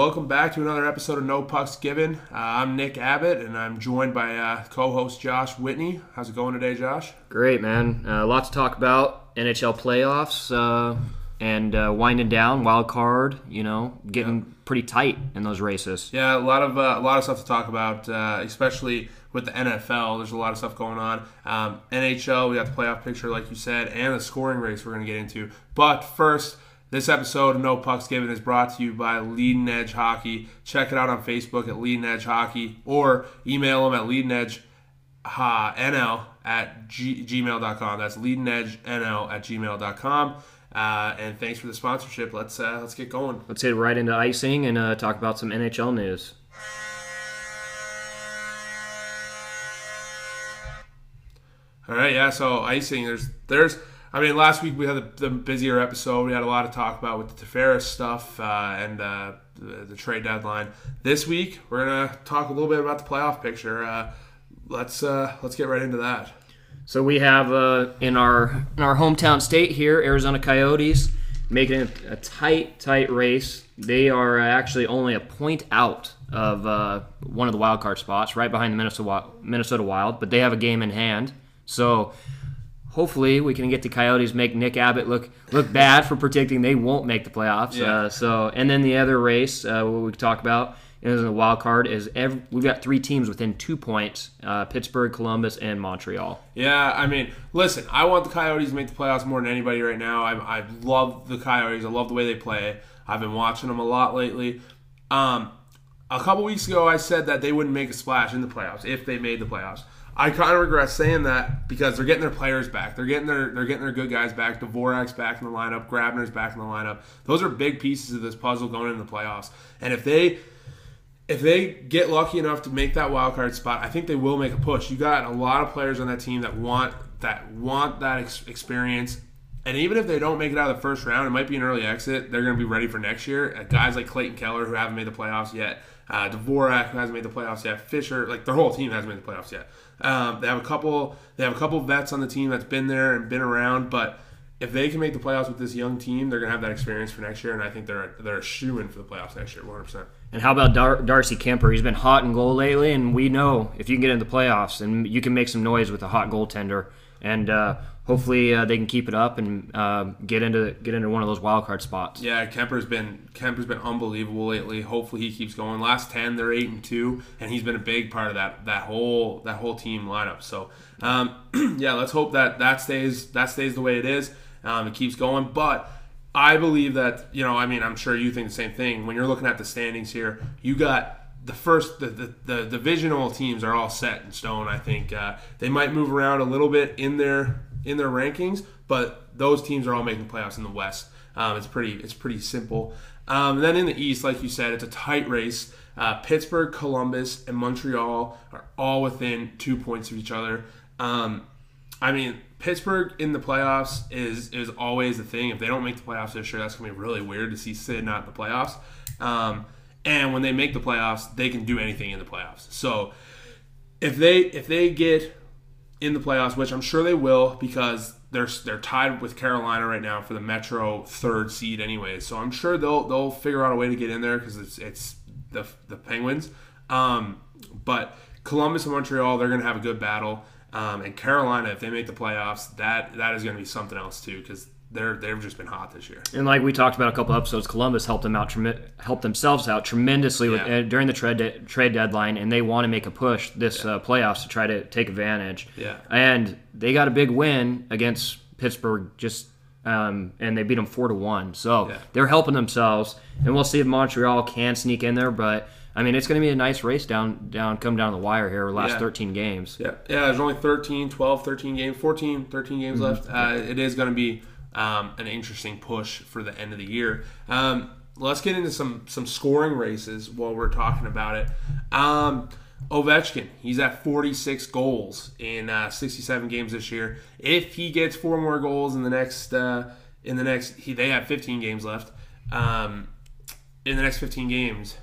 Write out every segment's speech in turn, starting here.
Welcome back to another episode of No Pucks Given. Uh, I'm Nick Abbott, and I'm joined by uh, co-host Josh Whitney. How's it going today, Josh? Great, man. Uh, lots to talk about. NHL playoffs uh, and uh, winding down, wild card. You know, getting pretty tight in those races. Yeah, a lot of uh, a lot of stuff to talk about, uh, especially with the NFL. There's a lot of stuff going on. Um, NHL, we got the playoff picture, like you said, and the scoring race we're going to get into. But first. This episode of No Pucks Given is brought to you by Leading Edge Hockey. Check it out on Facebook at Leading Edge Hockey or email them at Leading Edge ha, NL at g- gmail.com. That's Leading Edge NL at gmail.com. Uh, and thanks for the sponsorship. Let's uh, let's get going. Let's get right into icing and uh, talk about some NHL news. All right, yeah. So icing, there's there's. I mean, last week we had the, the busier episode. We had a lot to talk about with the Tavares stuff uh, and uh, the, the trade deadline. This week we're gonna talk a little bit about the playoff picture. Uh, let's uh, let's get right into that. So we have uh, in our in our hometown state here, Arizona Coyotes, making a tight, tight race. They are actually only a point out of uh, one of the wild card spots, right behind the Minnesota Minnesota Wild, but they have a game in hand. So hopefully we can get the Coyotes make Nick Abbott look look bad for predicting they won't make the playoffs. Yeah. Uh, so and then the other race uh, what we talk about is the wild card is every, we've got three teams within two points: uh, Pittsburgh, Columbus, and Montreal. Yeah, I mean, listen, I want the Coyotes to make the playoffs more than anybody right now. I, I love the Coyotes. I love the way they play. I've been watching them a lot lately. Um, a couple weeks ago, I said that they wouldn't make a splash in the playoffs if they made the playoffs. I kind of regret saying that because they're getting their players back. They're getting their they're getting their good guys back. Dvorak's back in the lineup. Grabner's back in the lineup. Those are big pieces of this puzzle going into the playoffs. And if they if they get lucky enough to make that wild card spot, I think they will make a push. You got a lot of players on that team that want that want that ex- experience. And even if they don't make it out of the first round, it might be an early exit. They're going to be ready for next year. Guys like Clayton Keller who haven't made the playoffs yet, uh, Dvorak who hasn't made the playoffs yet, Fischer, like their whole team hasn't made the playoffs yet. Um, they have a couple. They have a couple vets on the team that's been there and been around, but if they can make the playoffs with this young team, they're gonna have that experience for next year, and I think they're they're a shoe in for the playoffs next year, 100. percent And how about Dar- Darcy Kuemper? He's been hot in goal lately, and we know if you can get into the playoffs and you can make some noise with a hot goaltender, and uh, hopefully uh, they can keep it up and uh, get into get into one of those wild card spots. Yeah, Kuemper's been Kuemper's been unbelievable lately. Hopefully he keeps going. Last ten, they're eight and two, and he's been a big part of that that whole that whole team lineup. So um, yeah, let's hope that that stays that stays the way it is. Um, it keeps going, but. I believe that you know. I mean, I'm sure you think the same thing. When you're looking at the standings here, you got the first the, the, the divisional teams are all set in stone. I think uh, they might move around a little bit in their in their rankings, but those teams are all making playoffs in the West. Um, it's pretty it's pretty simple. Um, then in the East, like you said, it's a tight race. Uh, Pittsburgh, Columbus, and Montreal are all within two points of each other. Um, I mean, Pittsburgh in the playoffs is is always the thing. If they don't make the playoffs this year, that's gonna be really weird to see Sid not in the playoffs. And when they make the playoffs, they can do anything in the playoffs. So if they if they get in the playoffs, which I'm sure they will, because they're they're tied with Carolina right now for the Metro third seed anyway. So I'm sure they'll they'll figure out a way to get in there because it's it's the the Penguins. Um, but Columbus and Montreal, they're gonna have a good battle. Um, and Carolina, if they make the playoffs, that that is going to be something else too, because they're they've just been hot this year. And like we talked about a couple episodes, Columbus helped them out, trem- helped themselves out tremendously with, uh, during the trade de- trade deadline, and they want to make a push this uh, playoffs to try to take advantage. Yeah. And they got a big win against Pittsburgh, just um, and they beat them four to one. So Yeah. they're helping themselves, and we'll see if Montreal can sneak in there. But I mean, it's going to be a nice race down down come down the wire here. Last Yeah. 13 games. Yeah, yeah. There's only 13, 12, 13 games, 14, 13 games left. Uh, it is going to be um, an interesting push for the end of the year. Um, let's get into some some scoring races while we're talking about it. Um, Ovechkin, he's at 46 goals in uh, 67 games this year. If he gets four more goals in the next uh, in the next, he, they have 15 games left. Um, in the next 15 games,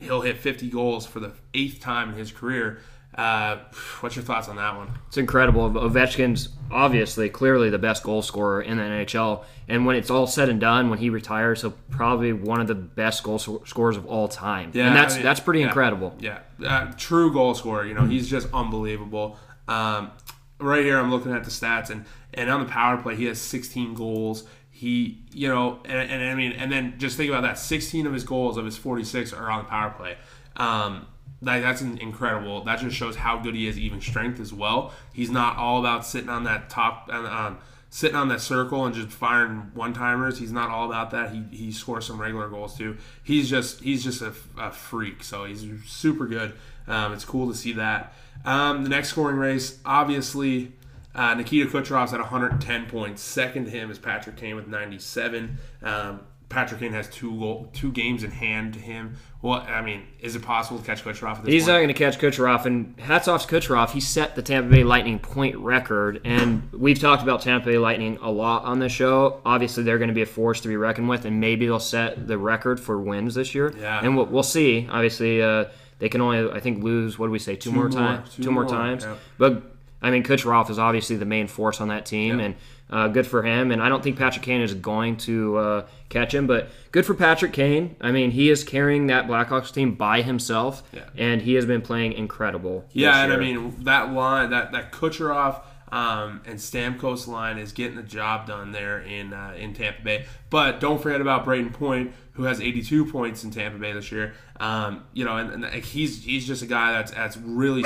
he'll hit 50 goals for the eighth time in his career. Uh, what's your thoughts on that one? It's incredible. Ovechkin's obviously, clearly the best goal scorer in the NHL. And when it's all said and done, when he retires, he'll probably one of the best goal scorers of all time. Yeah, and that's I mean, that's pretty yeah. incredible. Yeah, uh, true goal scorer. You know, he's just unbelievable. Um, right here, I'm looking at the stats, and and on the power play, he has 16 goals. He, you know, and, and I mean, and then just think about that: 16 of his goals of his 46 are on the power play. Um, that, that's in- incredible. That just shows how good he is, even strength as well. He's not all about sitting on that top, um, sitting on that circle and just firing one timers. He's not all about that. He, he scores some regular goals too. He's just he's just a, a freak. So he's super good. Um, it's cool to see that. Um, the next scoring race, obviously, uh, Nikita Kucherov's at 110 points. Second to him is Patrick Kane with 97. Um, Patrick Kane has two goal, two games in hand to him. Well, I mean, is it possible to catch Kucherov at this He's point? not going to catch Kucherov, and hats off to Kucherov. He set the Tampa Bay Lightning point record, and we've talked about Tampa Bay Lightning a lot on the show. Obviously, they're going to be a force to be reckoned with, and maybe they'll set the record for wins this year. Yeah. and we'll, we'll see. Obviously, uh, they can only, I think, lose. What do we say? Two, more, more, times. two Two, more, more, times. yeah. But I mean, Kucherov is obviously the main force on that team, Yeah. and uh, good for him. And I don't think Patrick Kane is going to uh, catch him, but good for Patrick Kane. I mean, he is carrying that Blackhawks team by himself, Yeah. and he has been playing incredible. Yeah, and I mean that line, that that Kucherov um, and Stamkos line is getting the job done there in uh, in Tampa Bay. But don't forget about Brayden Point, who has 82 points in Tampa Bay this year. Um, you know, and, and he's he's just a guy that's that's really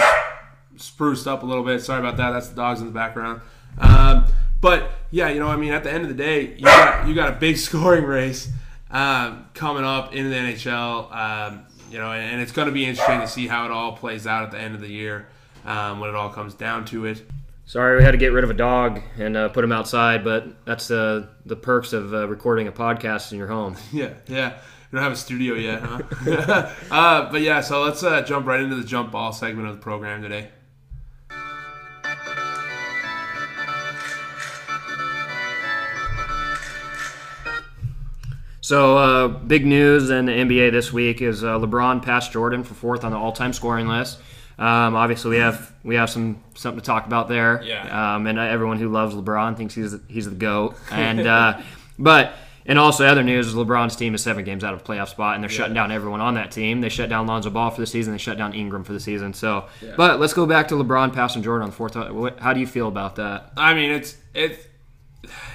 spruced up a little bit. Sorry about that. That's the dogs in the background. Um, but yeah, you know, I mean, at the end of the day, you got you got a big scoring race um, coming up in the NHL. Um, you know, and, and it's going to be interesting to see how it all plays out at the end of the year um, when it all comes down to it. Sorry, we had to get rid of a dog and uh, put him outside, but that's uh, the perks of uh, recording a podcast in your home. Yeah, yeah. We don't have a studio yet, huh? uh, but yeah, so let's uh, jump right into the jump ball segment of the program today. So, uh, big news in the NBA this week is uh, LeBron passed Jordan for fourth on the all-time scoring list. Um, obviously, we have we have some something to talk about there. Yeah. Um, and everyone who loves LeBron thinks he's he's the goat. And uh, but and also other news is LeBron's team is seven games out of playoff spot, and they're shutting down everyone on that team. They shut down Lonzo Ball for the season. They shut down Ingram for the season. So, but let's go back to LeBron passing Jordan on the fourth. How do you feel about that? I mean, it's it's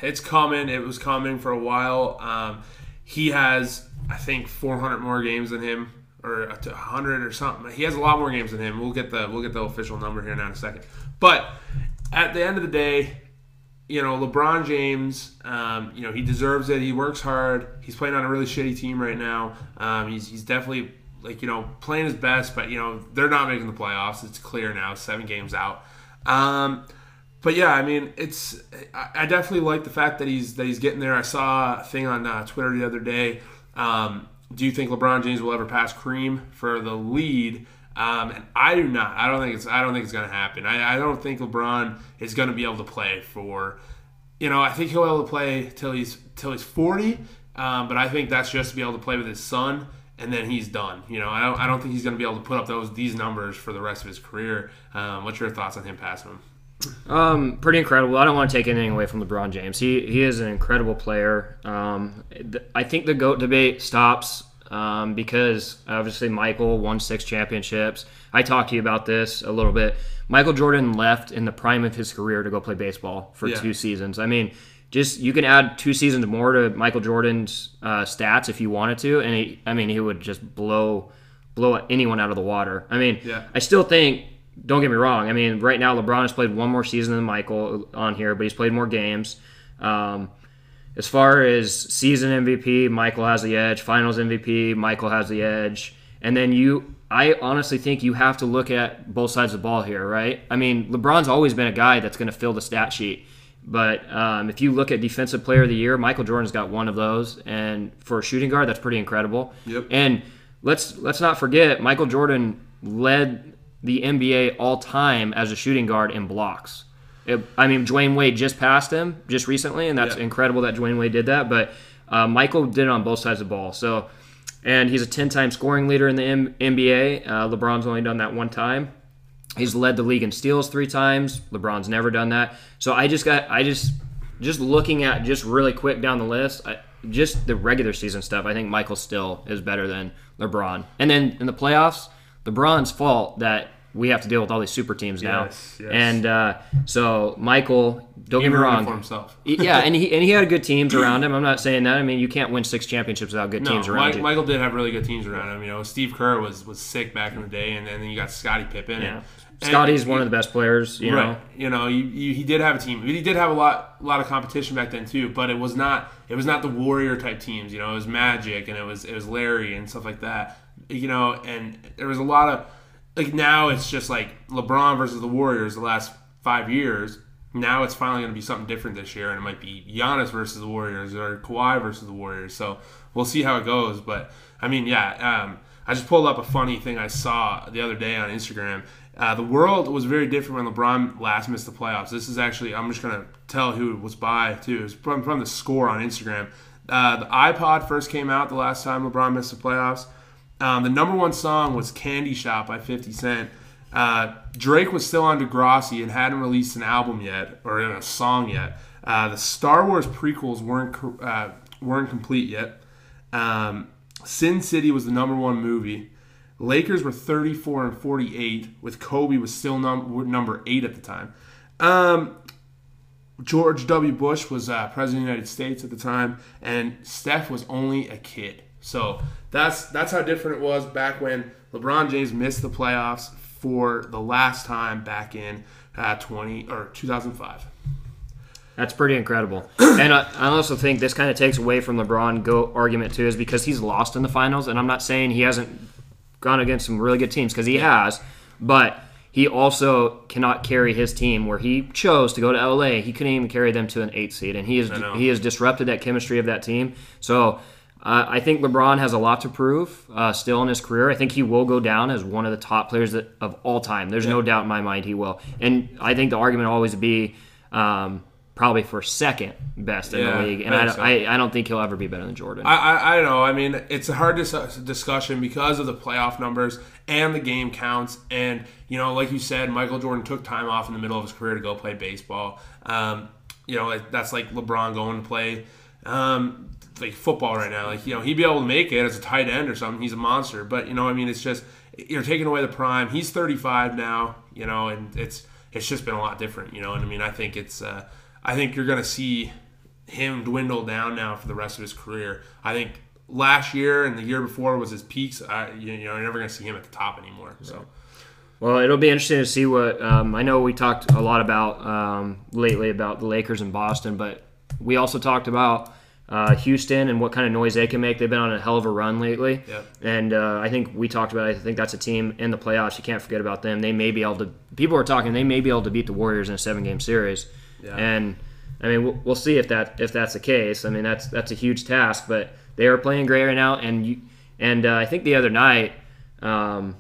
it's coming. It was coming for a while. Um, he has, I think, 400 more games than him, or 100 or something. He has a lot more games than him. We'll get the we'll get the official number here in a second. But at the end of the day, you know, LeBron James, um, you know, he deserves it. He works hard. He's playing on a really shitty team right now. Um, he's, he's definitely, like, you know, playing his best, but, you know, they're not making the playoffs. It's clear now, seven games out. Um, but yeah, I mean, it's I, definitely like the fact that he's that he's getting there. I saw a thing on uh, Twitter the other day. Um, do you think LeBron James will ever pass Kareem for the lead? Um, and I do not. I don't think it's. I don't think it's going to happen. I, I don't think LeBron is going to be able to play for. You know, I think he'll be able to play till he's till he's forty. Um, but I think that's just to be able to play with his son, and then he's done. You know, I don't. I don't think he's going to be able to put up those these numbers for the rest of his career. Um, what's your thoughts on him passing him? Um, pretty incredible. I don't want to take anything away from LeBron James. He he is an incredible player. Um, th- I think the goat debate stops um, because obviously Michael won six championships. I talked to you about this a little bit. Michael Jordan left in the prime of his career to go play baseball for Yeah. two seasons. I mean, just you can add two seasons more to Michael Jordan's uh, stats if you wanted to, and he, I mean, he would just blow blow anyone out of the water. I mean, Yeah. I still think. Don't get me wrong. I mean, right now LeBron has played one more season than Michael on here, but he's played more games. Um, as far as season MVP, Michael has the edge. Finals MVP, Michael has the edge. And then you, I honestly think you have to look at both sides of the ball here, right? I mean, LeBron's always been a guy that's going to fill the stat sheet. But um, if you look at Defensive Player of the Year, Michael Jordan's got one of those, and for a shooting guard, that's pretty incredible. Yep. And let's let's not forget, Michael Jordan led the NBA all time as a shooting guard in blocks. It- I mean, Dwyane Wade just passed him just recently, and that's Yeah. incredible that Dwyane Wade did that. But uh, Michael did it on both sides of the ball. So, and he's a ten-time scoring leader in the M- NBA. Uh, LeBron's only done that one time. He's led the league in steals three times. LeBron's never done that. So I just got I just just looking at just really quick down the list. I, just the regular season stuff. I think Michael still is better than LeBron. And then in the playoffs, LeBron's fault that we have to deal with all these super teams now. Yes, yes. And uh, so Michael, don't He get me wrong, for himself. yeah, and he and he had good teams around him. I'm not saying that. I mean, you can't win six championships without good No, teams around Mike, you. Michael did have really good teams around him. You know, Steve Kerr was was sick back in the day, and, and then you got Scottie Pippen. yeah. And, Scottie's and- one of the best players. You know. You know, you, you, he did have a team. He did have a lot, a lot of competition back then too. But it was not, it was not the warrior type teams. You know, it was Magic and it was, it was Larry and stuff like that. You know, and there was a lot of, like now it's just like LeBron versus the Warriors the last five years. Now it's finally going to be something different this year, and it might be Giannis versus the Warriors or Kawhi versus the Warriors. So we'll see how it goes. But I mean, yeah, um, I just pulled up a funny thing I saw the other day on Instagram. Uh, the world was very different when LeBron last missed the playoffs. This is actually, I'm just going to tell who it was by, too. It was from, from the score on Instagram. Uh, the iPod first came out the last time LeBron missed the playoffs. Um, the number one song was Candy Shop by 50 Cent. Uh, Drake was still on Degrassi and hadn't released an album yet or a song yet. Uh, the Star Wars prequels weren't uh, weren't complete yet. Um, Sin City was the number one movie. Lakers were 34 and 48, with Kobe was still num- number eight at the time. Um, George W. Bush was uh, president of the United States at the time, and Steph was only a kid. So that's that's how different it was back when LeBron James missed the playoffs for the last time back in uh, 20 or 2005. That's pretty incredible. and I, I also think this kind of takes away from LeBron go argument too, is because he's lost in the finals. And I'm not saying he hasn't gone against some really good teams because he has, but he also cannot carry his team where he chose to go to LA. He couldn't even carry them to an eight seed, and he has he has disrupted that chemistry of that team. So. Uh, I think LeBron has a lot to prove uh, still in his career. I think he will go down as one of the top players that, of all time. There's no doubt in my mind he will. And I think the argument will always be um, probably for second best in Yeah, the league. And I so. I, I don't think he'll ever be better than Jordan. I, I, I don't know. I mean, it's a hard dis- discussion because of the playoff numbers and the game counts. And, you know, like you said, Michael Jordan took time off in the middle of his career to go play baseball. Um, you know, that's like LeBron going to play um, like football right now. Like, you know, he'd be able to make it as a tight end or something. He's a monster. But, you know, I mean, it's just, you're taking away the prime. He's 35 now, you know, and it's, it's just been a lot different, you know. And I mean, I think it's, uh, I think you're to see him dwindle down now for the rest of his career. I think last year and the year before was his peaks. I, you know, you're never to see him at the top anymore. So Well, it'll be interesting to see what. Um, I know we talked a lot about um, lately about the Lakers in Boston, but we also talked about uh, Houston and what kind of noise they can make. They've been on a hell of a run lately, Yep. and uh, I think we talked about. It. I think that's a team in the playoffs. You can't forget about them. They may be able to. People are talking. They may be able to beat the Warriors in a seven-game series, Yeah. and I mean we'll, we'll see if that if that's the case. I mean that's that's a huge task, but they are playing great right now, and you, and uh, I think the other night. Um,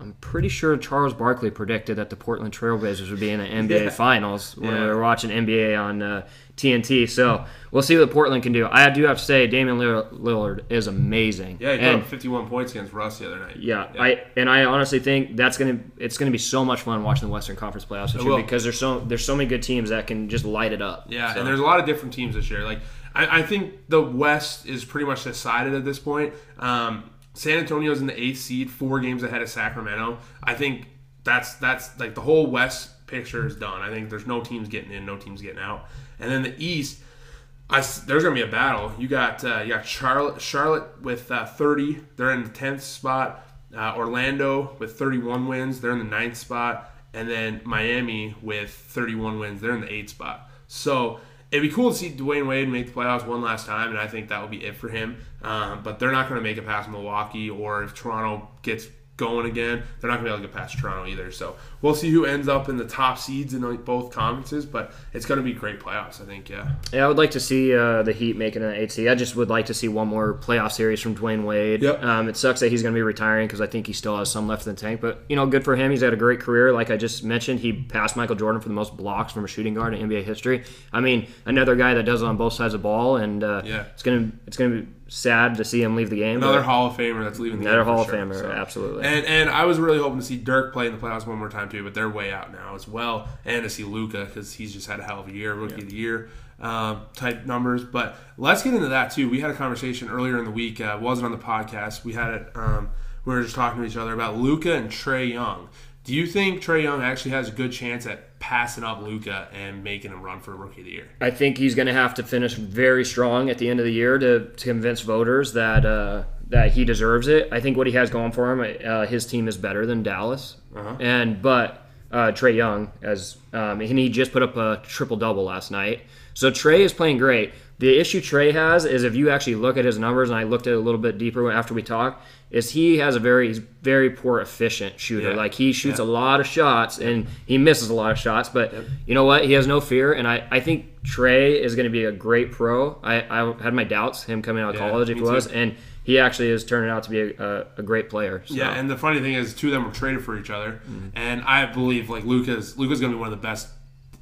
I'm pretty sure Charles Barkley predicted that the Portland Trailblazers would be in the NBA Yeah. Finals when Yeah. we were watching NBA on uh, TNT. So we'll see what Portland can do. I do have to say, Damian Lillard is amazing. yeah, he and up 51 points against Russ the other night. yeah, I and I honestly think that's gonna it's gonna be so much fun watching the Western Conference playoffs this year because there's so there's so many good teams that can just light it up. Yeah, So- and there's a lot of different teams this year. Like I, I think the West is pretty much decided at this point. Um, San Antonio's in the eighth seed, four games ahead of Sacramento. I think that's that's like the whole West picture is done. I think there's no teams getting in, no teams getting out. And then the East, I there's gonna be a battle. You got uh, you got Charlotte Charlotte with uh, 30. They're in the 10th spot. Uh, Orlando with 31 wins. They're in the ninth spot. And then Miami with 31 wins. They're in the eighth spot. So it'd be cool to see Dwyane Wade make the playoffs one last time, and I think that will be it for him. Um, but they're not going to make it past Milwaukee, or if Toronto gets going again, they're not going to be able to get past Toronto either. So we'll see who ends up in the top seeds in like, both conferences, but it's going to be great playoffs, I think. Yeah. Yeah, I would like to see uh, the Heat making an eight seed. I just would like to see one more playoff series from Dwyane Wade. Yep. Um, it sucks that he's going to be retiring because I think he still has some left in the tank. But you know, good for him. He's had a great career. Like I just mentioned, he passed Michael Jordan for the most blocks from a shooting guard in NBA history. I mean, another guy that does it on both sides of the ball, and uh, Yeah. it's gonna it's gonna be sad to see him leave the game. Another Hall of Famer that's leaving the another game. Hall for of sure, Famer, so. absolutely. And and I was really hoping to see Dirk play in the playoffs one more time too, but they're way out now as well, and to see Luka because he's just had a hell of a year, rookie of the year um, type numbers. But let's get into that too. We had a conversation earlier in the week. Uh, wasn't on the podcast. We had it. Um, we were just talking to each other about Luka and Trae Young. Do you think Trae Young actually has a good chance at passing up Luka and making him run for rookie of the year? I think he's going to have to finish very strong at the end of the year to, to convince voters that uh, that he deserves it. I think what he has going for him, uh, his team is better than Dallas, Uh-huh. and but uh, Trae Young as um, and he just put up a triple double last night. So Trae is playing great. The issue Trae has is if you actually look at his numbers, and I looked at it a little bit deeper after we talked, is he has a very very poor efficient shooter. Yeah. Like he shoots Yeah. a lot of shots and he misses a lot of shots, but you know what? He has no fear, and I, I think Trae is going to be a great pro. I, I had my doubts him coming out of Yeah, college if he was, too. and he actually is turning out to be a, a, a great player. So. Yeah, and the funny thing is, two of them were traded for each other, Mm-hmm. and I believe like Luka's Luka's going to be one of the best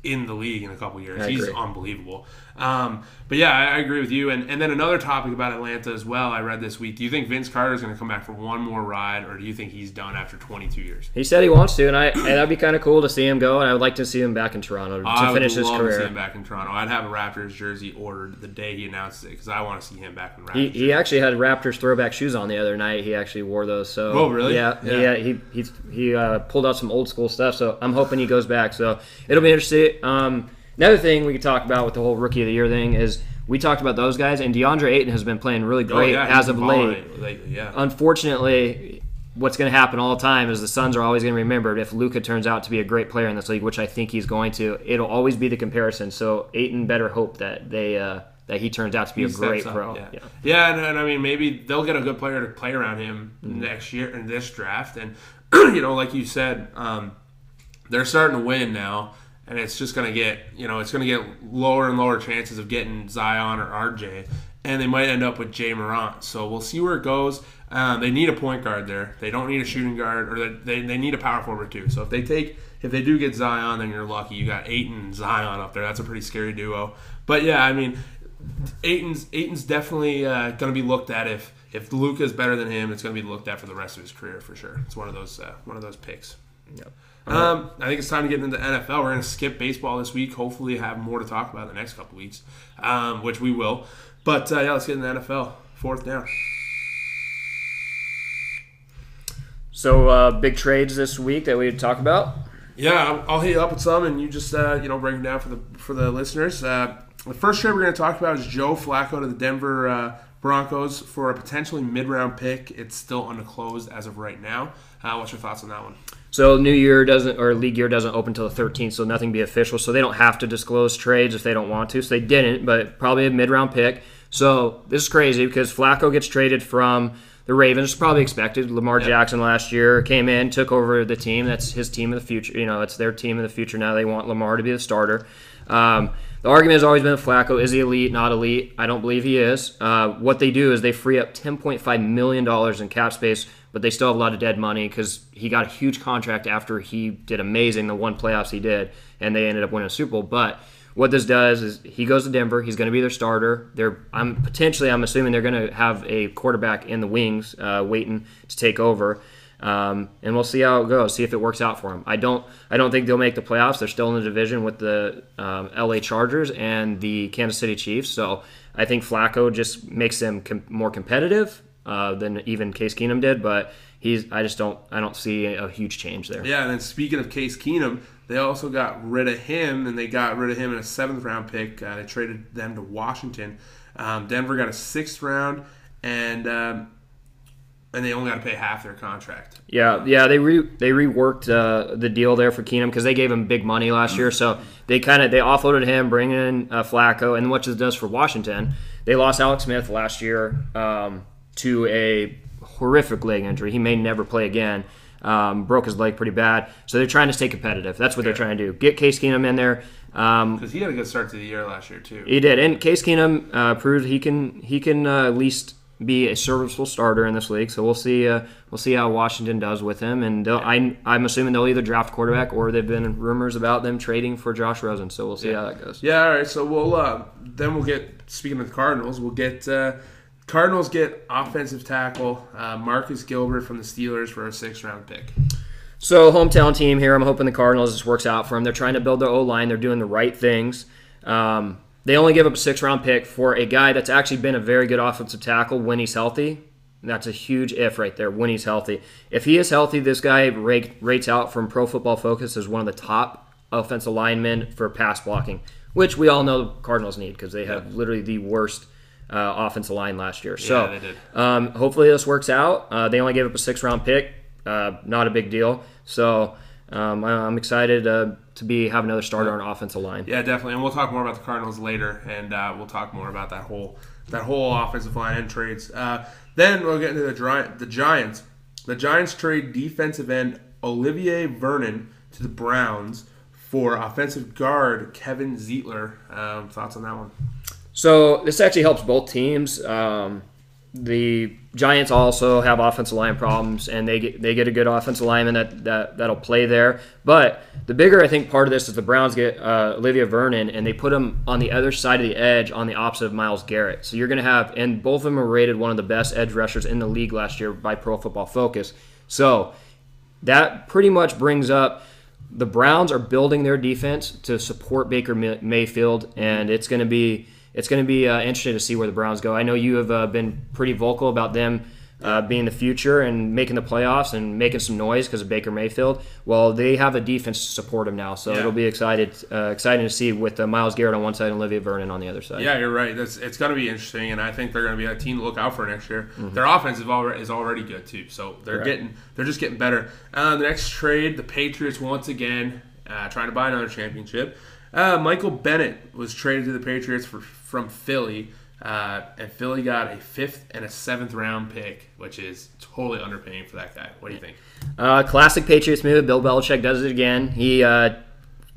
in the league in a couple years. He's unbelievable. Um, but yeah, I, I agree with you. And and then another topic about Atlanta as well. I read this week. Do you think Vince Carter is going to come back for one more ride, or do you think he's done after 22 years? He said he wants to, and I and that'd be kind of cool to see him go. And I would like to see him back in Toronto to I finish his love to see career. him back in Toronto. I'd have a Raptors jersey ordered the day he announced it because I want to see him back in Raptors. He, he actually had Raptors throwback shoes on the other night. He actually wore those. So Oh, really? Yeah, Yeah. yeah. He he he uh, pulled out some old school stuff. So I'm hoping he goes back. So it'll be interesting. Um, another thing we could talk about with the whole rookie of the year thing is we talked about those guys, and DeAndre Ayton has been playing really Oh, great yeah, as of late. lately. Yeah. Unfortunately, what's going to happen all the time is the Suns are always going to remember if Luka turns out to be a great player in this league, which I think he's going to. It'll always be the comparison. So Ayton better hope that they uh, that he turns out to be a great up, pro. Yeah, Yeah. yeah and, and I mean, maybe they'll get a good player to play around him Mm-hmm. next year in this draft. And, you know, like you said, um, they're starting to win now. And it's just going to get, you know, it's going to get lower and lower chances of getting Zion or RJ. And they might end up with Ja Morant. So we'll see where it goes. Um, they need a point guard there. They don't need a shooting guard, or they, they, need a power forward too. So if they take, if they do get Zion, then you're lucky. You got Ayton Zion up there. That's a pretty scary duo. But yeah, I mean, Ayton's Ayton's definitely uh, going to be looked at if if Luka is better than him. It's going to be looked at for the rest of his career for sure. It's one of those uh, one of those picks. Yep. Um, I think it's time to get into the NFL. We're going to skip baseball this week. Hopefully, have more to talk about in the next couple weeks, um, which we will. But uh, yeah, let's get into the NFL. Fourth down. So uh, big trades this week that we talk about. Yeah, I'll, I'll hit you up with some, and you just uh, you know bring them down for the for the listeners. Uh, the first trade we're going to talk about is Joe Flacco to the Denver uh, Broncos for a potentially mid round pick. It's still undisclosed as of right now. Uh, what's your thoughts on that one? So new year doesn't or league year doesn't open until the 13th, so nothing be official. So they don't have to disclose trades if they don't want to. So they didn't, but probably a mid round pick. So this is crazy because Flacco gets traded from the Ravens. It's probably expected. Lamar Jackson last year came in, took over the team. That's his team of the future. You know, it's their team of the future now. They want Lamar to be the starter. Um, the argument has always been Flacco is he elite, not elite. I don't believe he is. Uh, what they do is they free up 10.5 million dollars in cap space, but they still have a lot of dead money because he got a huge contract after he did amazing the one playoffs he did, and they ended up winning a Super Bowl. But what this does is he goes to Denver. He's going to be their starter. They're I'm potentially I'm assuming they're going to have a quarterback in the wings uh, waiting to take over. Um, and we'll see how it goes. See if it works out for them. I don't. I don't think they'll make the playoffs. They're still in the division with the um, L.A. Chargers and the Kansas City Chiefs. So I think Flacco just makes them com- more competitive uh, than even Case Keenum did. But he's. I just don't. I don't see a huge change there. Yeah, and then speaking of Case Keenum, they also got rid of him, and they got rid of him in a seventh round pick. Uh, they traded them to Washington. Um, Denver got a sixth round, and um, and they only got to pay half their contract. Yeah, yeah, they re they reworked uh, the deal there for Keenum because they gave him big money last year. So they kind of they offloaded him, bringing in uh, Flacco, and what this does for Washington, they lost Alex Smith last year um, to a horrific leg injury. He may never play again. Um, broke his leg pretty bad. So they're trying to stay competitive. That's what they're trying to do. Get Case Keenum in there. Um, Because he had a good start to the year last year too. he did, and Case Keenum uh, proved he can he can uh, at least be a serviceable starter in this league. So we'll see uh, we'll see how Washington does with him, and I I'm assuming they'll either draft quarterback or there've been rumors about them trading for Josh Rosen. So we'll see how that goes. Yeah, all right. So we'll uh, then we'll get speaking of the Cardinals, we'll get uh, Cardinals get offensive tackle uh, Marcus Gilbert from the Steelers for a sixth round pick. So hometown team here. I'm hoping the Cardinals this works out for them. They're trying to build their O line. They're doing the right things. Um, they only give up a six round pick for a guy that's actually been a very good offensive tackle when he's healthy. That's a huge if right there when he's healthy. If he is healthy, this guy rate, rates out from Pro Football Focus as one of the top offensive linemen for pass blocking, which we all know the Cardinals need because they have literally the worst uh, offensive line last year. So they did. Um, hopefully this works out. Uh, they only gave up a six round pick. Uh, not a big deal. So um, I'm excited uh, to be have another starter on offensive line. Yeah, definitely, and we'll talk more about the Cardinals later, and uh, we'll talk more about that whole that whole offensive line and trades. Uh, then we'll get into the Gi- the Giants. The Giants trade defensive end Olivier Vernon to the Browns for offensive guard Kevin Zeitler. Um, thoughts on that one? So this actually helps both teams. Um, the Giants also have offensive line problems, and they get they get a good offensive lineman that, that that'll play there. But the bigger I think part of this is the Browns get uh, Olivier Vernon, and they put him on the other side of the edge, on the opposite of Myles Garrett. So you're going to have, and both of them are rated one of the best edge rushers in the league last year by Pro Football Focus. So that pretty much brings up the Browns are building their defense to support Baker Mayfield, and it's going to be it's going to be uh, interesting to see where the Browns go. I know you have uh, been pretty vocal about them uh, being the future and making the playoffs and making some noise because of Baker Mayfield. Well, they have a defense to support him now, so Yeah. it'll be excited uh, exciting to see with uh, Myles Garrett on one side and Olivier Vernon on the other side. Yeah, you're right. That's it's going to be interesting, and I think they're going to be a team to look out for next year. Mm-hmm. Their offense is already is already good too, so they're Correct. getting they're just getting better. Uh, the next trade, the Patriots once again uh, trying to buy another championship. Uh, Michael Bennett was traded to the Patriots for, from Philly, uh, and Philly got a fifth and a seventh round pick, which is totally underpaying for that guy. What do you think? Uh, classic Patriots move. Bill Belichick does it again. He uh,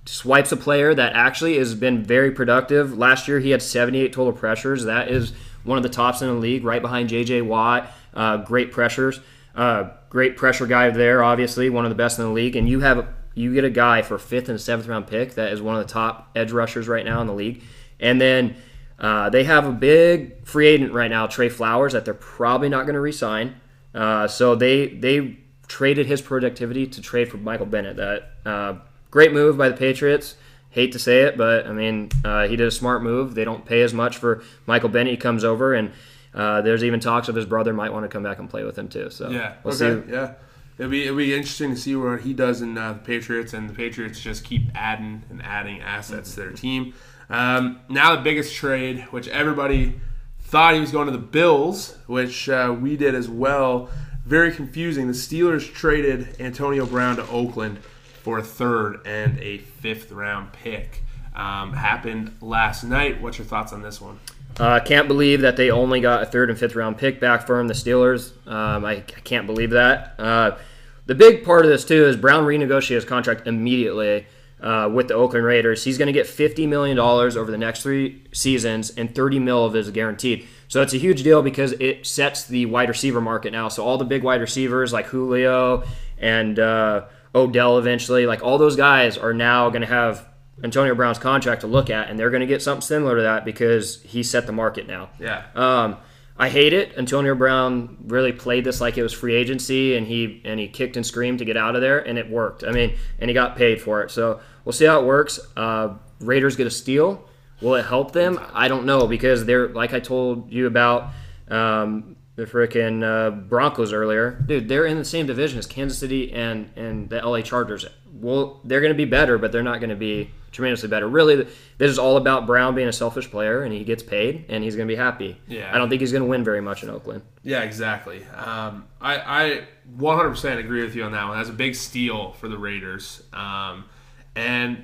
swipes a player that actually has been very productive. Last year, he had 78 total pressures. That is one of the tops in the league, right behind J.J. Watt. Uh, great pressures. Uh, great pressure guy there, obviously, one of the best in the league. And you have you get a guy for fifth and seventh round pick that is one of the top edge rushers right now in the league. And then uh, they have a big free agent right now, Trey Flowers, that they're probably not going to re-sign. Uh, so they they traded his productivity to trade for Michael Bennett. That uh, great move by the Patriots. Hate to say it, but I mean uh, he did a smart move. They don't pay as much for Michael Bennett. He comes over, and uh, there's even talks of his brother might want to come back and play with him too. So Yeah. we'll okay. see. Yeah. It'll be it'll be interesting to see what he does in uh, the Patriots, and the Patriots just keep adding and adding assets to their team. Um, now the biggest trade, which everybody thought he was going to the Bills, which uh, we did as well. Very confusing. The Steelers traded Antonio Brown to Oakland for a third and a fifth round pick. Um, happened last night. What's your thoughts on this one? I uh, can't believe that they only got a third and fifth round pick back from the Steelers. Um, I, I can't believe that. Uh, the big part of this too is Brown renegotiated his contract immediately uh, with the Oakland Raiders. He's going to get fifty million dollars over the next three seasons, and thirty mil of it is guaranteed. So it's a huge deal because it sets the wide receiver market now. So all the big wide receivers like Julio and uh, Odell, eventually, like all those guys are now going to have Antonio Brown's contract to look at, and they're going to get something similar to that because he set the market now. Yeah. Um, I hate it. Antonio Brown really played this like it was free agency, and he and he kicked and screamed to get out of there, and it worked. I mean, and he got paid for it. So we'll see how it works. Uh, Raiders get a steal. Will it help them? I don't know because they're like I told you about um, the frickin' uh, Broncos earlier, dude. They're in the same division as Kansas City and and the LA Chargers. Well, they're going to be better, but they're not going to be tremendously better. Really, this is all about Brown being a selfish player, and he gets paid, and he's going to be happy. Yeah. I don't think he's going to win very much in Oakland. Yeah, exactly. Um, I, I 100% agree with you on that one. That's a big steal for the Raiders. Um, and,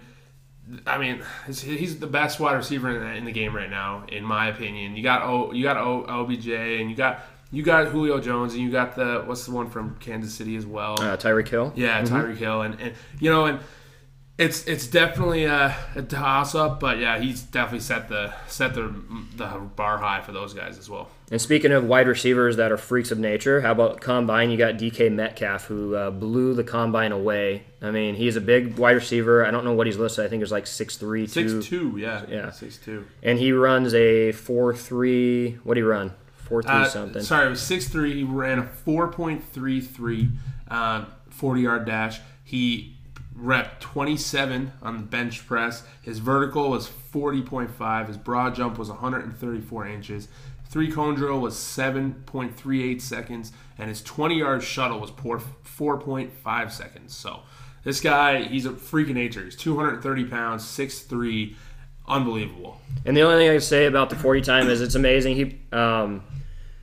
I mean, he's- the best wide receiver in the, in the game right now, in my opinion. You got o, you got o, OBJ, and you got you got Julio Jones, and you got the what's the one from Kansas City as well. Uh, Tyreek Hill. Yeah, Tyreek Hill, and, and you know, and it's it's definitely a, a toss up, but yeah, he's definitely set the set the the bar high for those guys as well. And speaking of wide receivers that are freaks of nature, how about combine? You got DK Metcalf who uh, blew the combine away. I mean, he's a big wide receiver. I don't know what he's listed. I think it's like 6'3", Six two, yeah, Yeah. six two. and he runs a four three. What do you run? four three Uh, something. Sorry, it was six three. He ran a four point three three, uh, forty yard dash. He rep twenty seven on the bench press. His vertical was forty point five. His broad jump was one hundred and thirty four inches. Three cone drill was seven point three eight seconds, and his twenty yard shuttle was four point five seconds. So this guy, he's a freaking nature. He's two hundred and thirty pounds, six three, unbelievable. And the only thing I can say about the 40 time is it's amazing. He, um,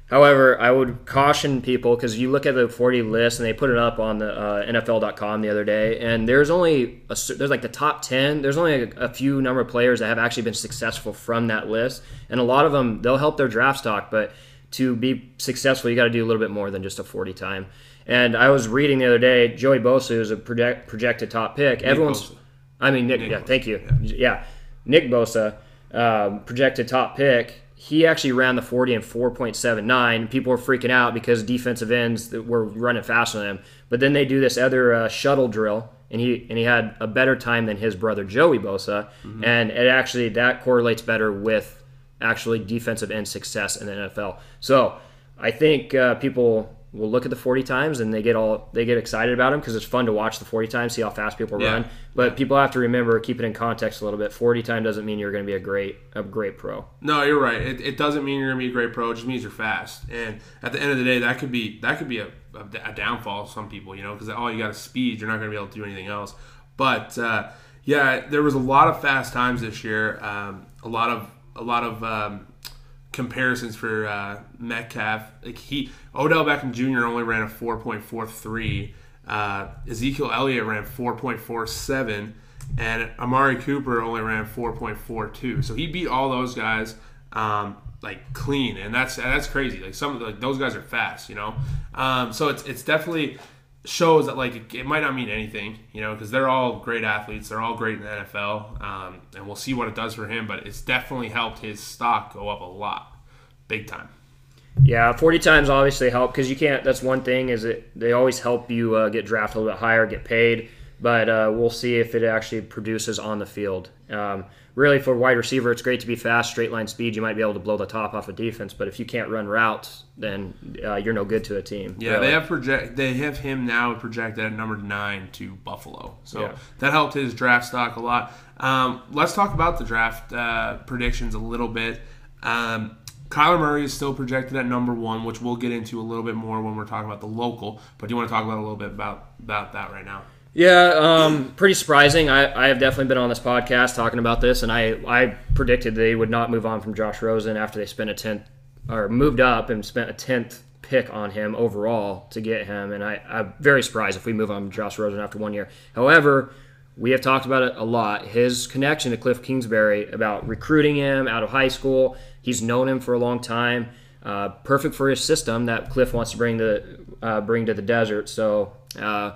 however, I would caution people because you look at the 40 list and they put it up on the uh, NFL.com the other day, and there's only a, there's like the top 10. There's only a, a few number of players that have actually been successful from that list, and a lot of them they'll help their draft stock, but to be successful, you got to do a little bit more than just a 40 time. And I was reading the other day, Joey Bosa is a project, projected top pick. Everyone's, Bosa. I mean, Nick, yeah, Bosa, thank you. Yeah. Nick Bosa, um, projected top pick. He actually ran the 40 in 4.79. People were freaking out because defensive ends that were running faster than him. But then they do this other uh, shuttle drill, and he and he had a better time than his brother Joey Bosa, and it actually that correlates better with actually defensive end success in the NFL. So I think uh, people will look at the 40 times and they get all they get excited about them because it's fun to watch the 40 times, see how fast people Yeah. run. But people have to remember, keep it in context a little bit. 40 time doesn't mean you're going to be a great a great pro. No, you're right. It, it doesn't mean you're gonna be a great pro. It just means you're fast. And at the end of the day, that could be that could be a, a, a downfall of some people, you know, because all you got is speed. You're not gonna be able to do anything else. But uh, yeah, there was a lot of fast times this year. Um, a lot of a lot of um, comparisons for uh, Metcalf. Like he Odell Beckham Jr. only ran a 4.43. Uh, Ezekiel Elliott ran 4.47, and Amari Cooper only ran 4.42. So he beat all those guys um, like clean, and that's that's crazy. Like some of the, like those guys are fast, you know. Um, so it's it's definitely shows that like it, might not mean anything, you know, because they're all great athletes. They're all great in the NFL, um, and we'll see what it does for him. But it's definitely helped his stock go up a lot, big time. Yeah, 40 times obviously help because you can't. That's one thing is it they always help you uh, get drafted a little bit higher, get paid. But uh, we'll see if it actually produces on the field. Um, really, for wide receiver, it's great to be fast, straight line speed. You might be able to blow the top off a defense, but if you can't run routes, then uh, you're no good to a team. Yeah, really. they have project. They have him now projected at number nine to Buffalo, so Yeah. that helped his draft stock a lot. Um, let's talk about the draft uh, predictions a little bit. Um, Kyler Murray is still projected at number one, which we'll get into a little bit more when we're talking about the local. But do you want to talk about a little bit about about that right now? Yeah, um, pretty surprising. I, I have definitely been on this podcast talking about this, and I, I predicted they would not move on from Josh Rosen after they spent a tenth or moved up and spent a tenth pick on him overall to get him. And I, I'm very surprised if we move on from Josh Rosen after one year. However, we have talked about it a lot. His connection to Cliff Kingsbury about recruiting him out of high school. He's known him for a long time. Uh, perfect for his system that Cliff wants to bring to uh, bring to the desert. So. Uh,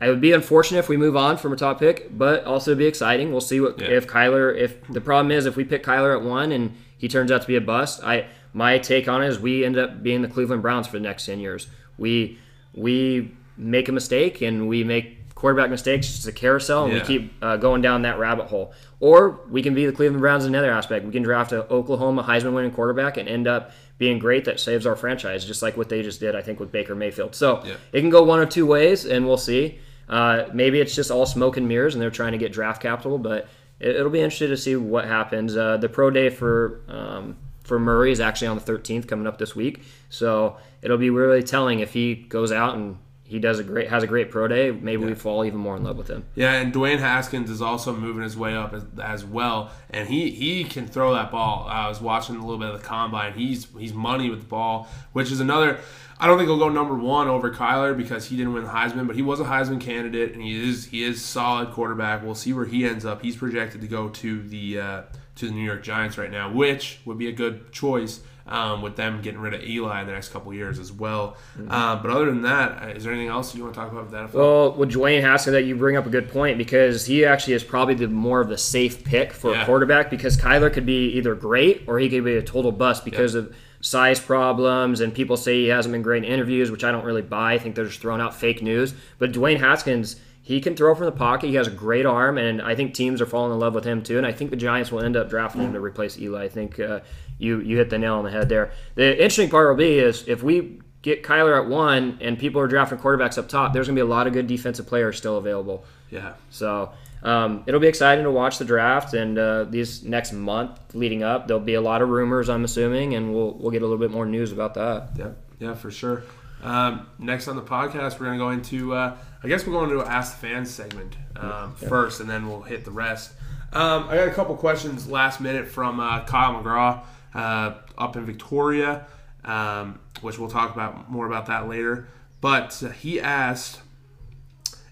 it would be unfortunate if we move on from a top pick, but also be exciting. We'll see what Yeah. if Kyler. If the problem is if we pick Kyler at one and he turns out to be a bust, I my take on it is we end up being the Cleveland Browns for the next ten years. We we make a mistake and we make quarterback mistakes. It's a carousel, and Yeah. we keep uh, going down that rabbit hole. Or we can be the Cleveland Browns in another aspect. We can draft a Oklahoma Heisman winning quarterback and end up being great that saves our franchise, just like what they just did, I think, with Baker Mayfield. So Yeah. it can go one of two ways, and we'll see. Uh, maybe it's just all smoke and mirrors, and they're trying to get draft capital, but it, it'll be interesting to see what happens. Uh, the pro day for um, for Murray is actually on the 13th, coming up this week, so it'll be really telling if he goes out and he does a great has a great pro day. Maybe we fall even more in love with him. Yeah, and Dwayne Haskins is also moving his way up as, as well, and he he can throw that ball. I was watching a little bit of the combine. He's he's money with the ball, which is another. I don't think he'll go number one over Kyler because he didn't win the Heisman, but he was a Heisman candidate, and he is he is solid quarterback. We'll see where he ends up. He's projected to go to the uh, to the New York Giants right now, which would be a good choice. Um, with them getting rid of Eli in the next couple years as well, uh, but other than that, uh, there anything else you want to talk about with that? Well, with Dwayne Haskins, that you bring up a good point because he actually is probably the more of the safe pick for Yeah. a quarterback because Kyler could be either great or he could be a total bust because of size problems and people say he hasn't been great in interviews, which I don't really buy. I think they're just throwing out fake news. But Dwayne Haskins, he can throw from the pocket. He has a great arm, and I think teams are falling in love with him too. And I think the Giants will end up drafting him to replace Eli. I think uh, you you hit the nail on the head there. The interesting part will be is if we get Kyler at one and people are drafting quarterbacks up top, there's going to be a lot of good defensive players still available. Yeah. So um, it'll be exciting to watch the draft and uh, these next month leading up. There'll be a lot of rumors, I'm assuming, and we'll we'll get a little bit more news about that. Yeah, yeah, for sure. Um, next on the podcast, we're going to go into, uh, I guess we're going to Ask the Fans segment um, yeah. first, and then we'll hit the rest. Um, I got a couple questions last minute from uh, Kyle McGraw uh, up in Victoria, um, which we'll talk about more about that later. But uh, he asked,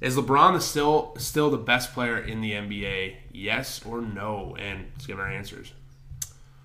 "Is LeBron still still the best player in the NBA? Yes or no?" And let's give our answers.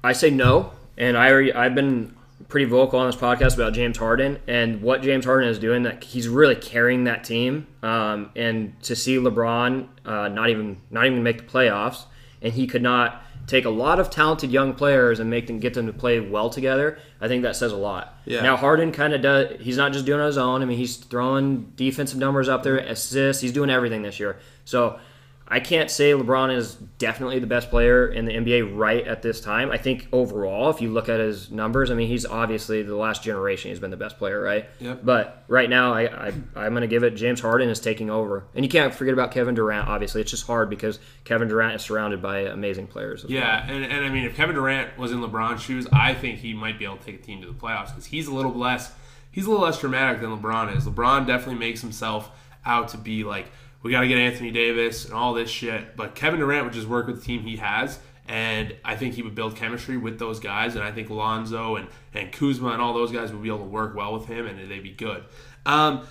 I say no, and I already, I've been pretty vocal on this podcast about James Harden and what James Harden is doing. That he's really carrying that team, um, and to see LeBron uh, not even not even make the playoffs, and he could not take a lot of talented young players and make them get them to play well together. I think that says a lot. Yeah. Now Harden kind of does. He's not just doing it on his own. I mean, he's throwing defensive numbers up there, assists. He's doing everything this year. So I can't say LeBron is definitely the best player in the NBA right at this time. I think overall, if you look at his numbers, I mean, he's obviously the last generation. He's been the best player, right? Yep. But right now, I, I I'm going to give it. James Harden is taking over, and you can't forget about Kevin Durant. Obviously, it's just hard because Kevin Durant is surrounded by amazing players. yeah, well. and, and I mean, if Kevin Durant was in LeBron's shoes, I think he might be able to take a team to the playoffs because he's a little less. He's a little less dramatic than LeBron is. LeBron definitely makes himself out to be like we got to get Anthony Davis and all this shit. But Kevin Durant would just work with the team he has, and I think he would build chemistry with those guys. And I think Lonzo and, and Kuzma and all those guys would be able to work well with him, and they'd be good. Um,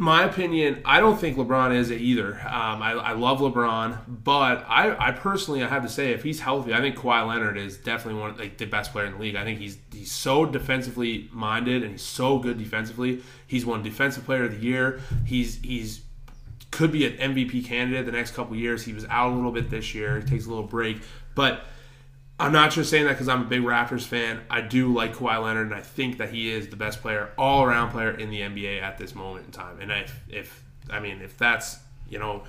my opinion, I don't think LeBron is it either. Um, I, I, love LeBron, but I, I, personally, I have to say, if he's healthy, I think Kawhi Leonard is definitely one of like, the best player in the league. I think he's he's so defensively minded and he's so good defensively. He's won Defensive Player of the Year. He's he's could be an MVP candidate the next couple years. He was out a little bit this year. He takes a little break, but I'm not just saying that because I'm a big Raptors fan. I do like Kawhi Leonard, and I think that he is the best player, all around player in the NBA at this moment in time. And if, if I mean, if that's you know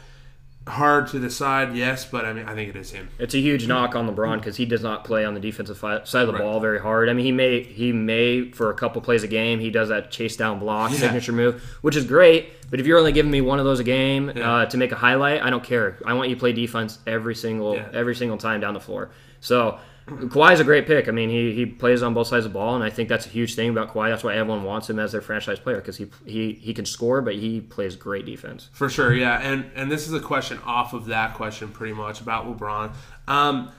hard to decide, yes, but I mean, I think it is him. It's a huge knock on LeBron because he does not play on the defensive side of the right. ball very hard. I mean, he may he may for a couple plays a game he does that chase down block yeah. signature move, which is great. But if you're only giving me one of those a game yeah. uh, to make a highlight, I don't care. I want you to play defense every single yeah. every single time down the floor. So Kawhi is a great pick. I mean, he, he plays on both sides of the ball, and I think that's a huge thing about Kawhi. That's why everyone wants him as their franchise player because he, he he can score, but he plays great defense. For sure, yeah. And and this is a question off of that question, pretty much about LeBron. Um,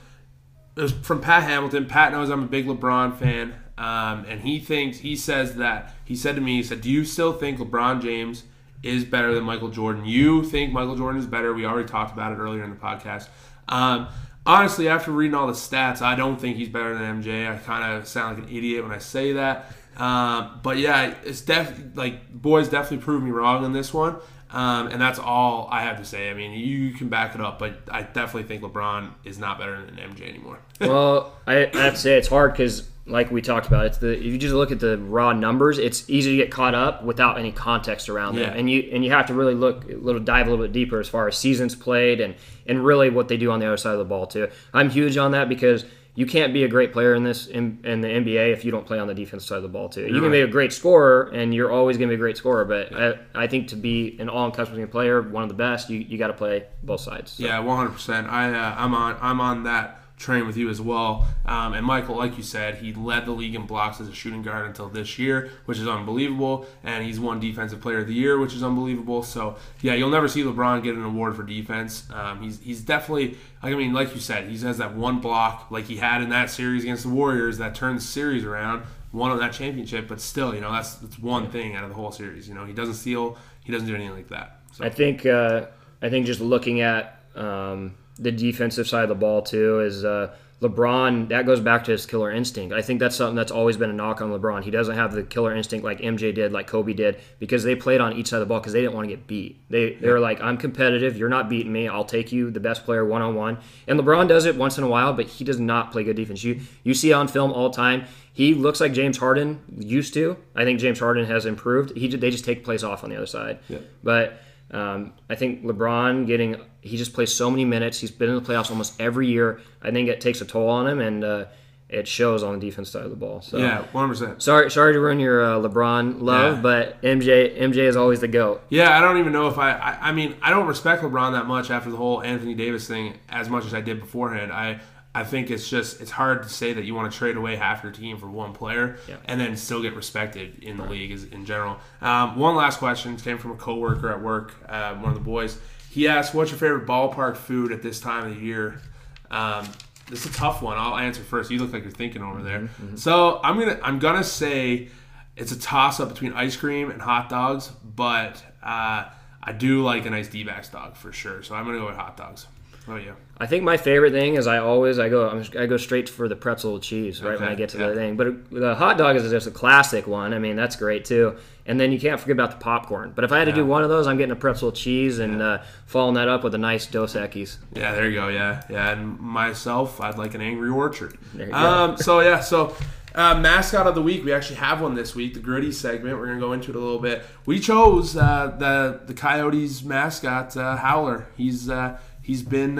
it was from Pat Hamilton. Pat knows I'm a big LeBron fan, um, and he thinks he says that he said to me, he said, "Do you still think LeBron James is better than Michael Jordan? You think Michael Jordan is better? We already talked about it earlier in the podcast." Um, honestly, after reading all the stats, I don't think he's better than MJ. I kind of sound like an idiot when I say that. Um, but yeah, it's definitely like boys definitely proved me wrong in this one. Um, and that's all I have to say. I mean, you can back it up, but I definitely think LeBron is not better than MJ anymore. well, I, I have to say it's hard because like we talked about, it's the if you just look at the raw numbers, it's easy to get caught up without any context around yeah. them, and you and you have to really look a little dive a little bit deeper as far as seasons played and and really what they do on the other side of the ball too. I'm huge on that because you can't be a great player in this in, in the NBA if you don't play on the defense side of the ball too. You can be a great scorer, and you're always going to be a great scorer. But yeah. I, I think to be an all-encompassing player, one of the best, you, you got to play both sides. So. Yeah, 100. percent I uh, I'm on I'm on that train with you as well. Um, and Michael, like you said, he led the league in blocks as a shooting guard until this year, which is unbelievable. And he's won Defensive Player of the Year, which is unbelievable. So yeah, you'll never see LeBron get an award for defense. Um, he's he's definitely. I mean, like you said, he has that one block like he had in that series against the Warriors that turned the series around, won that championship. But still, you know, that's that's one thing out of the whole series. You know, he doesn't steal, he doesn't do anything like that. So. I think uh, I think just looking at. Um, the defensive side of the ball too is uh, LeBron. That goes back to his killer instinct. I think that's something that's always been a knock on LeBron. He doesn't have the killer instinct like MJ did, like Kobe did, because they played on each side of the ball because they didn't want to get beat. They they were like, I'm competitive. You're not beating me. I'll take you, the best player, one on one. And LeBron does it once in a while, but he does not play good defense. You you see on film all the time. He looks like James Harden used to. I think James Harden has improved. He they just take plays off on the other side. Yeah. But Um, I think LeBron getting he just plays so many minutes. He's been in the playoffs almost every year. I think it takes a toll on him, and uh, it shows on the defense side of the ball. So Yeah, one hundred percent. sorry, sorry to ruin your uh, LeBron love, Yeah. but MJ MJ is always the goat. Yeah, I don't even know if I, I. I mean, I don't respect LeBron that much after the whole Anthony Davis thing as much as I did beforehand. I I think it's just it's hard to say that you want to trade away half your team for one player Yeah. and then still get respected in the league as, in general. Um, one last question came from a coworker at work, uh, one of the boys. He asked, "What's your favorite ballpark food at this time of the year?" Um, this is a tough one. I'll answer first. You look like you're thinking over there. So I'm gonna I'm gonna say it's a toss up between ice cream and hot dogs, but uh, I do like a nice D-backs dog for sure. So I'm gonna go with hot dogs. Oh yeah. I think my favorite thing is I always I go I'm, I go straight for the pretzel cheese right when I get to yeah. the thing. But the hot dog is just a classic one. I mean that's great too. And then you can't forget about the popcorn. But if I had to do one of those, I'm getting a pretzel cheese and uh, following that up with a nice Dos Equis. Yeah, there you go. Yeah, yeah. And myself, I'd like an angry orchard. There you go. Um, so yeah, so uh, mascot of the week. We actually have one this week. The gritty segment. We're gonna go into it a little bit. We chose uh, the the Coyotes mascot, uh, Howler. He's uh, he's been.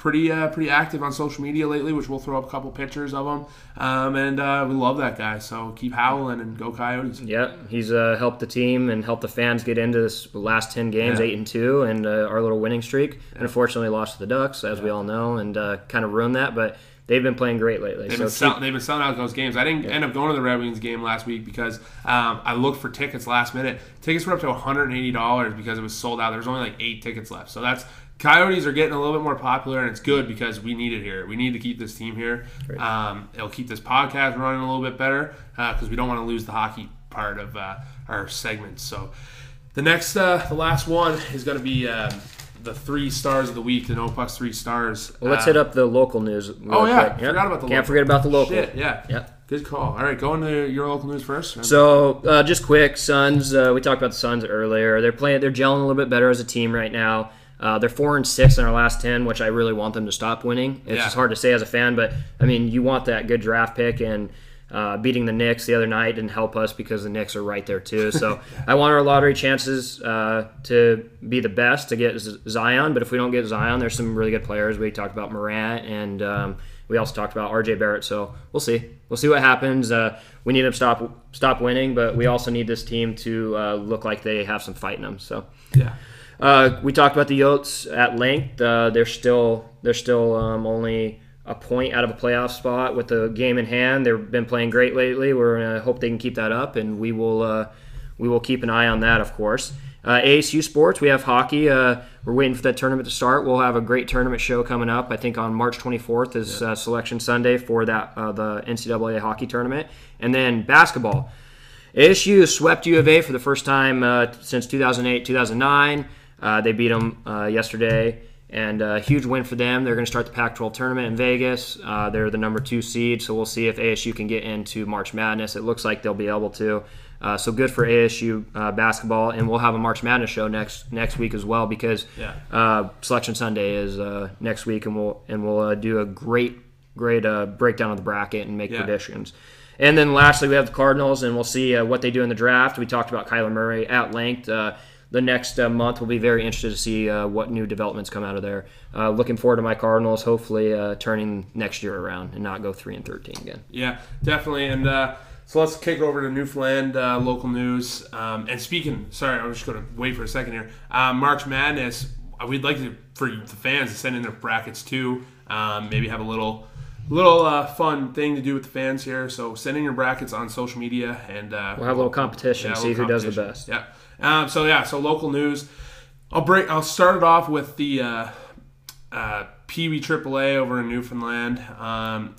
Pretty, uh, pretty active on social media lately, which we'll throw up a couple pictures of him, um, and uh, we love that guy. So keep howling and go Coyotes. Yep, he's uh, helped the team and helped the fans get into this last ten games, Yeah. eight and two, and uh, our little winning streak. And unfortunately, lost to the Ducks, as we all know, and uh, kind of ruined that. But they've been playing great lately. They've so been, keep- they've been selling out those games. I didn't end up going to the Red Wings game last week because um, I looked for tickets last minute. Tickets were up to $180 because it was sold out. There was only like eight tickets left. So that's Coyotes are getting a little bit more popular, and it's good because we need it here. We need to keep this team here. Um, it'll keep this podcast running a little bit better because we don't want to lose the hockey part of uh, our segments. So the next, uh, the last one is going to be um, the three stars of the week. The No Pucks three stars. Well, let's Uh, hit up the local news. Oh yeah. Yep. forgot about the Can't local. forget about the local. Shit, yeah. Yep. Good call. All right, go into your local news first. So, uh, just quick, Suns. Uh, we talked about the Suns earlier. They're playing. They're gelling a little bit better as a team right now. Uh, they're four and six in our last ten, which I really want them to stop winning. It's Yeah. just hard to say as a fan, but I mean, you want that good draft pick and. Uh, beating the Knicks the other night didn't help us because the Knicks are right there too. So I want our lottery chances uh, to be the best to get Z- Zion. But if we don't get Zion, there's some really good players. We talked about Morant and um, we also talked about RJ Barrett. So we'll see. We'll see what happens. Uh, we need them to stop stop winning, but we also need this team to uh, look like they have some fight in them. So. yeah, Uh, we talked about the Yotes at length. Uh, they're still they're still um, only a point out of a playoff spot with the game in hand. They've been playing great lately. We're gonna hope they can keep that up, and we will uh, we will keep an eye on that, of course. Uh, ASU sports, we have hockey. Uh, we're waiting for that tournament to start. We'll have a great tournament show coming up. I think on March 24th is uh, Selection Sunday for that uh, the NCAA hockey tournament, and then basketball. ASU swept U of A for the first time uh, since 2008, 2009. Uh, they beat them uh, yesterday, and a huge win for them. They're going to start the Pac 12 tournament in Vegas. Uh, they're the number two seed, so we'll see if ASU can get into March Madness. It looks like they'll be able to. Uh, so good for ASU uh, basketball, and we'll have a March Madness show next next week as well because Yeah. uh, Selection Sunday is uh, next week, and we'll and we'll uh, do a great great uh, breakdown of the bracket and make Yeah. predictions. And then lastly, we have the Cardinals, and we'll see uh, what they do in the draft. We talked about Kyler Murray at length. The next uh, month, we'll be very interested to see uh, what new developments come out of there. Uh, looking forward to my Cardinals, hopefully uh, turning next year around and not go three and thirteen again. yeah, definitely. And uh, so let's kick it over to Newfoundland uh, local news. Um, and speaking, sorry, I'm just going to wait for a second here. March Madness. We'd like to for the fans to send in their brackets too. Um, maybe have a little. Little uh, fun thing to do with the fans here. So send in your brackets on social media, and uh, We'll have a little competition, Yeah, see little who does the best. Yeah. Um, so yeah. So local news. I'll break. I'll start it off with the uh, uh, Wee AAA over in Newfoundland. Um,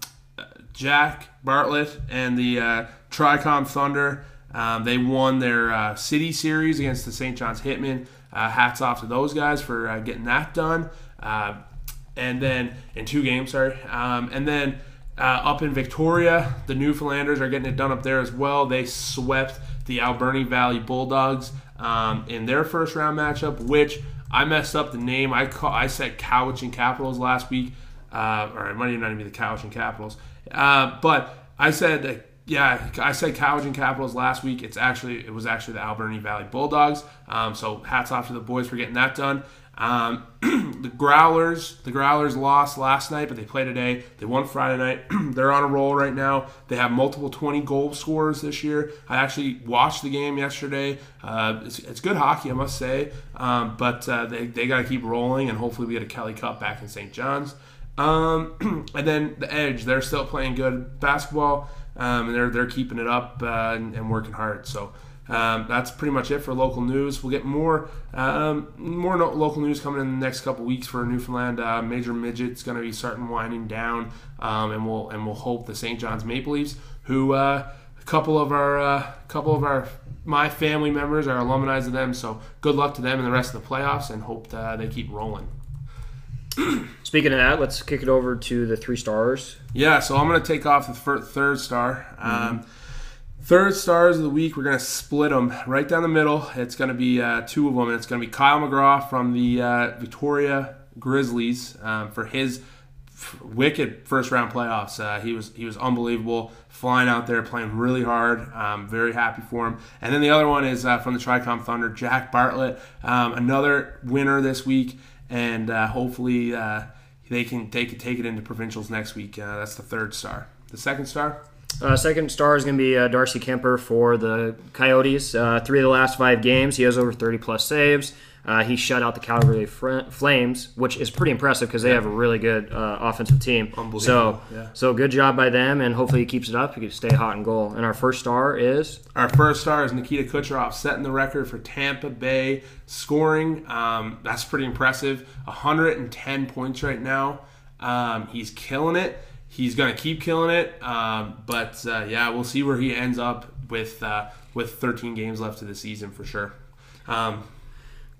Jack Bartlett and the uh, Tricom Thunder. Um, they won their uh, city series against the St. John's Hitmen. Uh, hats off to those guys for uh, getting that done. Uh, and then in two games, sorry. Um, and then uh, up in Victoria, the Newfoundlanders are getting it done up there as well. They swept the Alberni Valley Bulldogs um, in their first round matchup, which I messed up the name. I call, I said Cowichan Capitals last week, uh, or it might even not even be the Cowichan Capitals. Uh, but I said, uh, yeah, I said Cowichan Capitals last week. It's actually it was actually the Alberni Valley Bulldogs. Um, so hats off to the boys for getting that done. Um, the Growlers, the Growlers lost last night, but they play today. They won Friday night. They're on a roll right now. They have multiple 20 goal scorers this year. I actually watched the game yesterday. Uh, it's, it's, good hockey, I must say. Um, but uh, they, they got to keep rolling, and hopefully we get a Kelly Cup back in St. John's. Um, and then the Edge, they're still playing good basketball, um, and they're they're keeping it up uh, and, and, working hard. So um, that's pretty much it for local news. We'll get more um, more no- local news coming in the next couple weeks for Newfoundland. Uh, Major Midget's going to be starting winding down, um, and we'll and we'll hope the St. John's Maple Leafs, who uh, a couple of our uh, couple of our my family members are alumni of them. So good luck to them in the rest of the playoffs, and hope uh, they keep rolling. Speaking of that, let's kick it over to the three stars. Yeah, so I'm going to take off the third star. Mm-hmm. Third stars of the week, we're going to split them right down the middle. It's going to be uh, two of them, and it's going to be Kyle McGraw from the uh, Victoria Grizzlies um, for his wicked first round playoffs. Uh, he was he was unbelievable, flying out there, playing really hard. Um, very happy for him. And then the other one is uh, from the Tricom Thunder, Jack Bartlett, um, another winner this week and uh, hopefully uh, they can take it, take it into provincials next week. That's the third star. The second star. Uh, second star is going to be uh, Darcy Kuemper for the Coyotes. Uh, three of the last five games, he has over 30 plus saves. Uh, he shut out the Calgary Flames, which is pretty impressive because they yeah. have a really good uh, offensive team. So, yeah. so good job by them, and hopefully he keeps it up. He can stay hot and goal. And our first star is our first star is Nikita Kucherov, setting the record for Tampa Bay scoring. Um, that's pretty impressive. 110 points right now. Um, he's killing it. He's gonna keep killing it. Um, but uh, yeah, we'll see where he ends up with uh, with 13 games left of the season for sure. Um,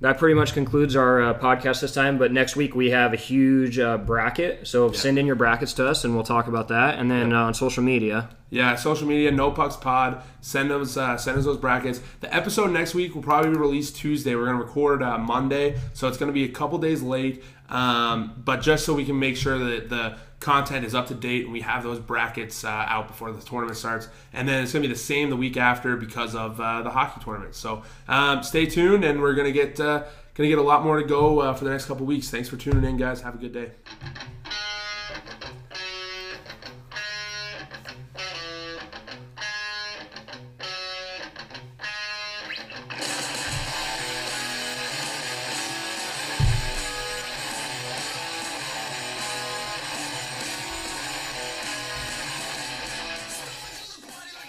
that pretty much concludes our uh, podcast this time. But next week we have a huge uh, bracket. So yeah. send in your brackets to us, and we'll talk about that. And then yeah. uh, on social media, yeah, social media, No Pucks Pod. Send us uh, send us those brackets. The episode next week will probably be released Tuesday. We're gonna record uh, Monday, so it's gonna be a couple days late. Um, but just so we can make sure that the content is up to date and we have those brackets uh, out before the tournament starts. And then it's going to be the same the week after because of uh, the hockey tournament. So um, stay tuned, and we're going to get uh, going to get a lot more to go uh, for the next couple weeks. Thanks for tuning in, guys. Have a good day.